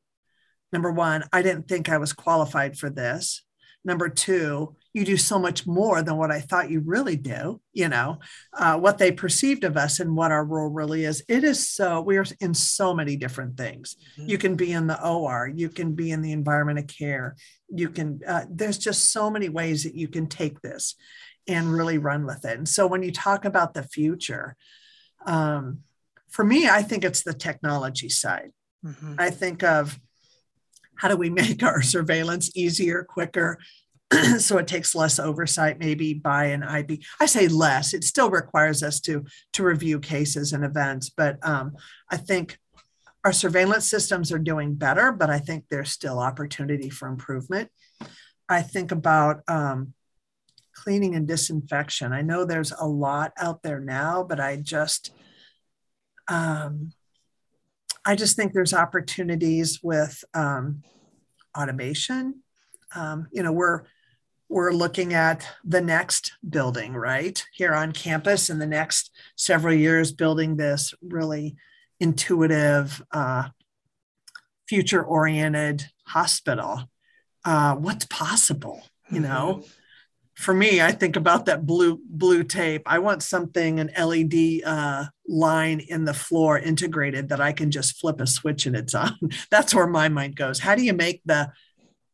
Speaker 3: number one, I didn't think I was qualified for this. Number two, you do so much more than what I thought you really do. You know, uh, what they perceived of us and what our role really is. It is so, we are in so many different things. Mm-hmm. You can be in the OR, you can be in the environment of care. You can, uh, there's just so many ways that you can take this and really run with it. And so when you talk about the future, um, for me, I think it's the technology side. Mm-hmm. I think of, how do we make our surveillance easier, quicker, so it takes less oversight maybe by an IP. I say less. It still requires us to to review cases and events, but um, I think our surveillance systems are doing better, but I think there's still opportunity for improvement. I think about um, cleaning and disinfection. I know there's a lot out there now, but I just um, I just think there's opportunities with um, automation. Um, you know, we're we're looking at the next building, right? Here on campus in the next several years, building this really intuitive, uh, future oriented hospital. Uh, what's possible, you know? Mm-hmm. For me, I think about that blue blue tape. I want something an LED uh, line in the floor integrated that I can just flip a switch and it's on. That's where my mind goes. How do you make the?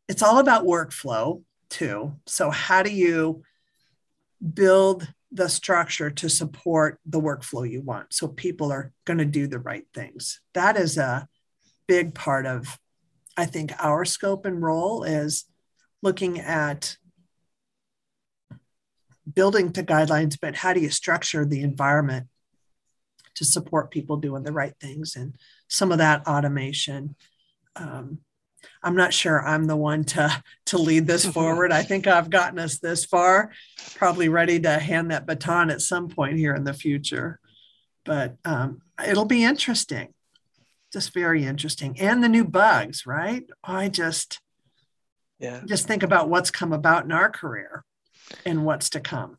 Speaker 3: It's all about workflow too. So how do you build the structure to support the workflow you want so people are going to do the right things that is a big part of i think our scope and role is looking at building to guidelines but how do you structure the environment to support people doing the right things and some of that automation um, I'm not sure I'm the one to to lead this forward. I think I've gotten us this far, probably ready to hand that baton at some point here in the future. But um, it'll be interesting, just very interesting, and the new bugs, right? I just yeah just think about what's come about in our career and what's to come.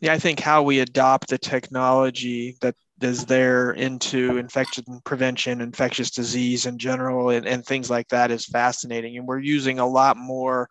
Speaker 2: Yeah, I think how we adopt the technology that is there into infection prevention, infectious disease in general, and, and things like that is fascinating. And we're using a lot more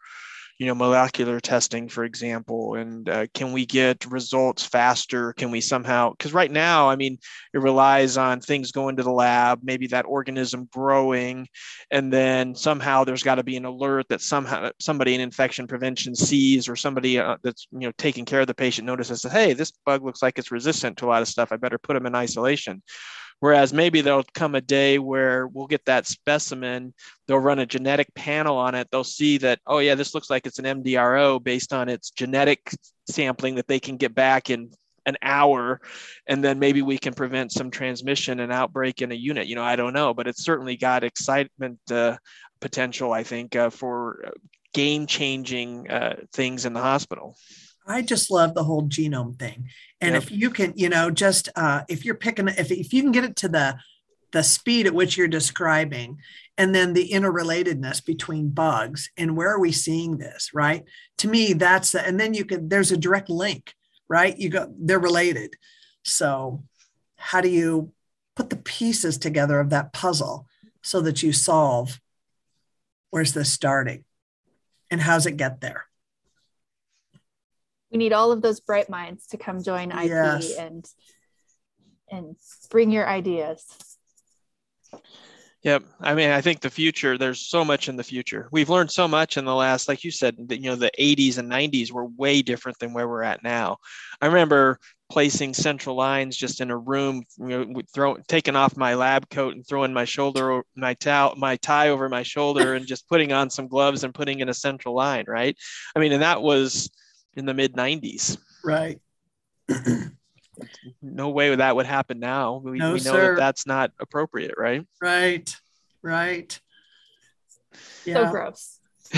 Speaker 2: you know molecular testing for example and uh, can we get results faster? Can we somehow because right now i mean it relies on things going to the lab maybe that organism growing and then somehow there's got to be an alert that somehow somebody in infection prevention sees or somebody uh, that's you know taking care of the patient notices that hey this bug looks like it's resistant to a lot of stuff. I better put them in isolation Whereas maybe there'll come a day where we'll get that specimen, they'll run a genetic panel on it. They'll see that, oh, yeah, this looks like it's an MDRO based on its genetic sampling that they can get back in an hour. And then maybe we can prevent some transmission and outbreak in a unit. You know, I don't know, but it's certainly got excitement uh, potential, I think, uh, for game changing uh, things in the hospital.
Speaker 3: I just love the whole genome thing. And yep. if you can, you know, just uh, if you're picking, if, if you can get it to the the speed at which you're describing, and then the interrelatedness between bugs and where are we seeing this, right? To me, that's the, and then you can, there's a direct link, right? You go, they're related. So how do you put the pieces together of that puzzle so that you solve where's this starting and how's it get there?
Speaker 1: We need all of those bright minds to come join IP yes. and and bring your ideas.
Speaker 2: Yep. I mean, I think the future, there's so much in the future. We've learned so much in the last, like you said, you know, the 80s and 90s were way different than where we're at now. I remember placing central lines just in a room, you know, throw, taking off my lab coat and throwing my shoulder, my towel, my tie over my shoulder and just putting on some gloves and putting in a central line. Right. I mean, and that was, in the mid 90s.
Speaker 3: Right.
Speaker 2: no way that would happen now. We, no, we know sir. that that's not appropriate, right?
Speaker 3: Right. Right.
Speaker 1: Yeah. So gross.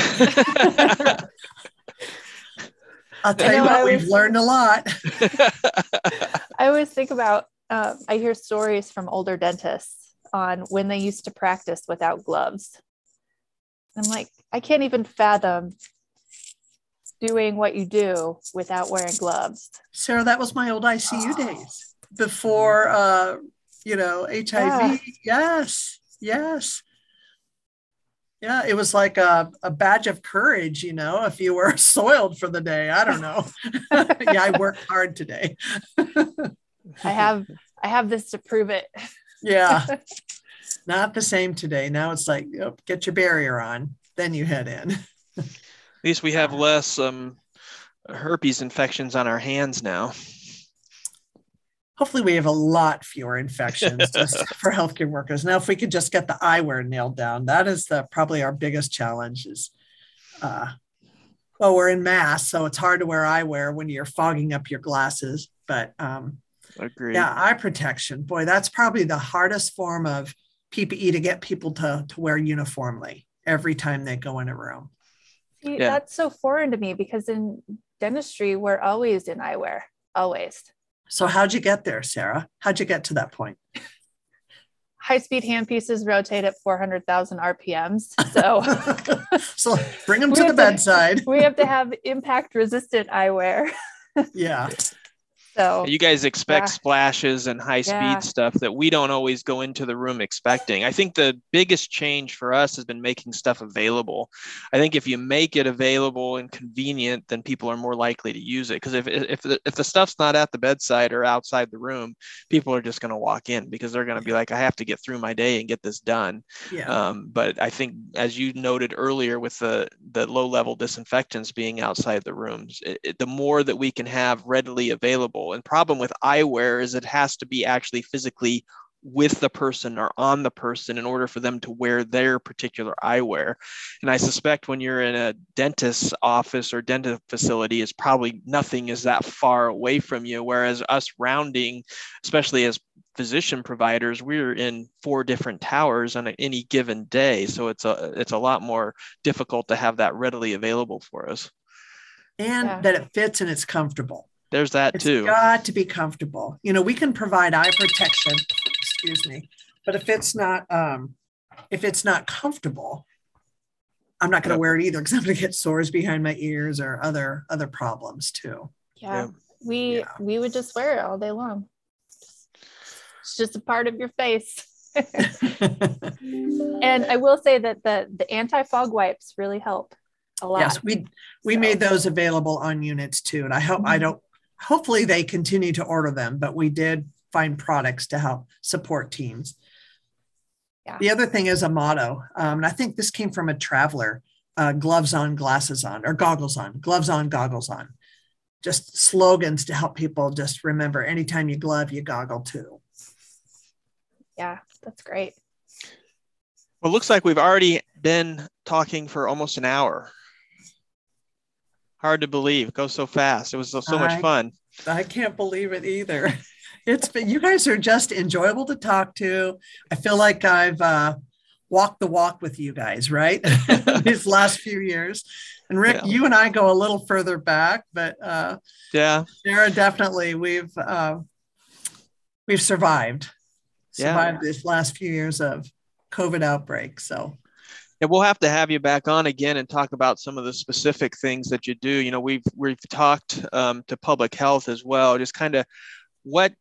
Speaker 3: I'll tell you, know, what, we've learned a lot.
Speaker 1: I always think about, uh, I hear stories from older dentists on when they used to practice without gloves. I'm like, I can't even fathom doing what you do without wearing gloves.
Speaker 3: Sarah, that was my old ICU oh. days before, uh, you know, HIV. Yeah. Yes, yes. Yeah, it was like a, a badge of courage, you know, if you were soiled for the day. I don't know. yeah, I worked hard today.
Speaker 1: I have I have this to prove it.
Speaker 3: yeah. Not the same today. Now it's like, oh, get your barrier on, then you head in
Speaker 2: least we have less um, herpes infections on our hands now.
Speaker 3: Hopefully, we have a lot fewer infections for healthcare workers. Now, if we could just get the eyewear nailed down, that is the probably our biggest challenge. Is uh, well, we're in mass, so it's hard to wear eyewear when you're fogging up your glasses. But um,
Speaker 2: Agreed.
Speaker 3: yeah, eye protection, boy, that's probably the hardest form of PPE to get people to to wear uniformly every time they go in a room.
Speaker 1: See, yeah. that's so foreign to me because in dentistry, we're always in eyewear, always.
Speaker 3: So, how'd you get there, Sarah? How'd you get to that point?
Speaker 1: high speed handpieces rotate at 400,000 RPMs. So,
Speaker 3: so bring them to the bedside.
Speaker 1: To, we have to have impact resistant eyewear.
Speaker 3: yeah.
Speaker 1: So
Speaker 2: you guys expect yeah. splashes and high speed yeah. stuff that we don't always go into the room expecting. I think the biggest change for us has been making stuff available. I think if you make it available and convenient, then people are more likely to use it. Because if if the, if the stuff's not at the bedside or outside the room, people are just going to walk in because they're going to be like, I have to get through my day and get this done. Yeah. Um, but I think, as you noted earlier, with the the low level disinfectants being outside the rooms, it, it, the more that we can have readily available and problem with eyewear is it has to be actually physically with the person or on the person in order for them to wear their particular eyewear. And I suspect when you're in a dentist's office or dental facility, is probably nothing is that far away from you. Whereas us rounding, especially as physician providers, we're in four different towers on any given day. So it's a it's a lot more difficult to have that readily available for us.
Speaker 3: And yeah. that it fits and it's comfortable.
Speaker 2: There's that
Speaker 3: it's
Speaker 2: too.
Speaker 3: Got to be comfortable. You know, we can provide eye protection. Excuse me, but if it's not um, if it's not comfortable, I'm not going to wear it either because I'm going to get sores behind my ears or other other problems too.
Speaker 1: Yeah, we yeah. we would just wear it all day long. It's just a part of your face. and I will say that the the anti fog wipes really help a lot.
Speaker 3: Yes, we we so. made those available on units too, and I hope mm-hmm. I don't hopefully they continue to order them, but we did find products to help support teams. Yeah. The other thing is a motto, um, and I think this came from a traveler: uh, "Gloves on, glasses on, or goggles on, gloves on, goggles on." Just slogans to help people just remember: anytime you glove, you goggle too.
Speaker 1: Yeah, that's great.
Speaker 2: Well, it looks like we've already been talking for almost an hour hard to believe. It goes so fast. It was so, so much fun.
Speaker 3: I can't believe it either. It's been you guys are just enjoyable to talk to. I feel like I've uh, walked the walk with you guys, right? These last few years. And Rick, yeah. you and I go a little further back, but uh,
Speaker 2: yeah,
Speaker 3: Sarah, definitely we've uh, we've survived survived yeah. this last few years of COVID outbreak. So
Speaker 2: and we'll have to have you back on again and talk about some of the specific things that you do. You know, we've we've talked um, to public health as well, just kind of what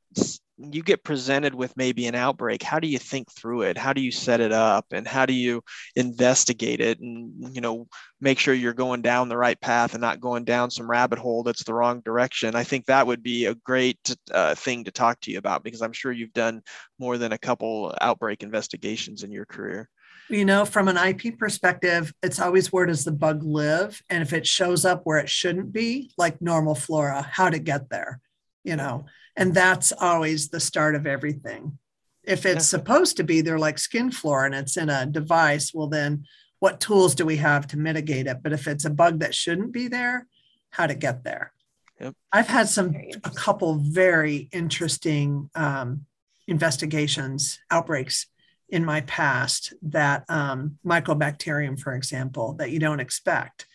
Speaker 2: you get presented with maybe an outbreak. How do you think through it? How do you set it up? And how do you investigate it? And you know make sure you're going down the right path and not going down some rabbit hole that's the wrong direction. I think that would be a great uh, thing to talk to you about because i'm sure you've done more than a couple outbreak investigations in your career
Speaker 3: you know, from an IP perspective, it's always where does the bug live? And if it shows up where it shouldn't be, like normal flora, how to get there, you know, and that's always the start of everything. If it's yeah. supposed to be there like skin flora and it's in a device, well, then what tools do we have to mitigate it? But if it's a bug that shouldn't be there, how to get there. Yep. I've had some, a couple very interesting um, investigations, outbreaks in my past that um, mycobacterium, for example, that you don't expect,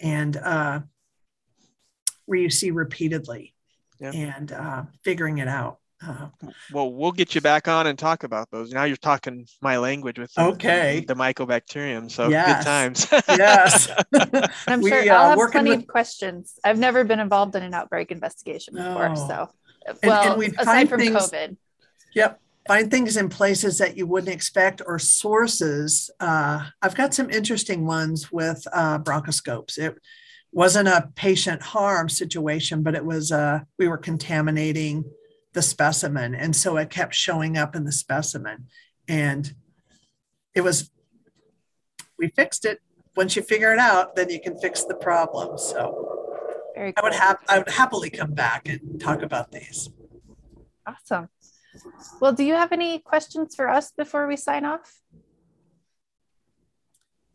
Speaker 3: and uh, where you see repeatedly, yeah. and uh, figuring it out. Uh,
Speaker 2: well, we'll get you back on and talk about those. Now you're talking my language with the,
Speaker 3: okay
Speaker 2: the, the mycobacterium. So yes. good times.
Speaker 3: yes,
Speaker 1: I'm we, sure I'll uh, have plenty with... of questions. I've never been involved in an outbreak investigation before, oh. so well, and, and aside from things, COVID.
Speaker 3: Yep, find things in places that you wouldn't expect or sources. Uh, I've got some interesting ones with uh, bronchoscopes. It wasn't a patient harm situation, but it was uh, we were contaminating the specimen, and so it kept showing up in the specimen, and it was we fixed it. Once you figure it out, then you can fix the problem. So cool. I would have I would happily come back and talk about these.
Speaker 1: Awesome. Well, do you have any questions for us before we sign off?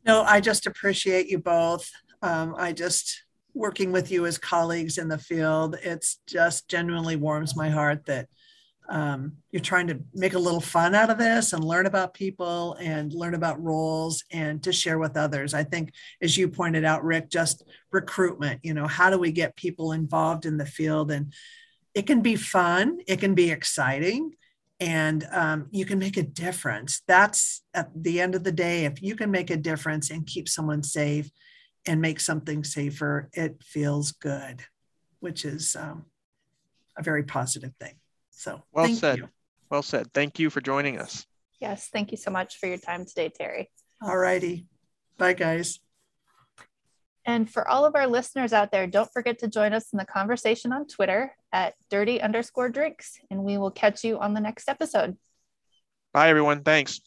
Speaker 3: No, I just appreciate you both. Um, I just working with you as colleagues in the field. It's just genuinely warms my heart that um, you're trying to make a little fun out of this and learn about people and learn about roles and to share with others. I think, as you pointed out, Rick, just recruitment. You know, how do we get people involved in the field and it can be fun, it can be exciting, and um, you can make a difference. That's at the end of the day, if you can make a difference and keep someone safe and make something safer, it feels good, which is um, a very positive thing. So,
Speaker 2: well said. You. Well said. Thank you for joining us.
Speaker 1: Yes, thank you so much for your time today, Terry.
Speaker 3: All righty. Bye, guys.
Speaker 1: And for all of our listeners out there, don't forget to join us in the conversation on Twitter at dirty underscore drinks, and we will catch you on the next episode.
Speaker 2: Bye, everyone. Thanks.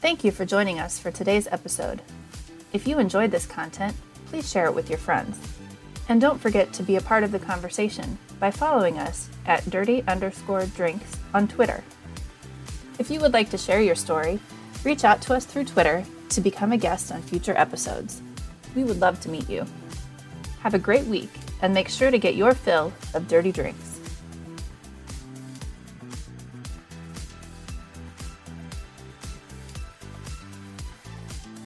Speaker 1: Thank you for joining us for today's episode. If you enjoyed this content, please share it with your friends. And don't forget to be a part of the conversation by following us at dirty underscore drinks on Twitter. If you would like to share your story, reach out to us through Twitter to become a guest on future episodes. We would love to meet you. Have a great week and make sure to get your fill of dirty drinks.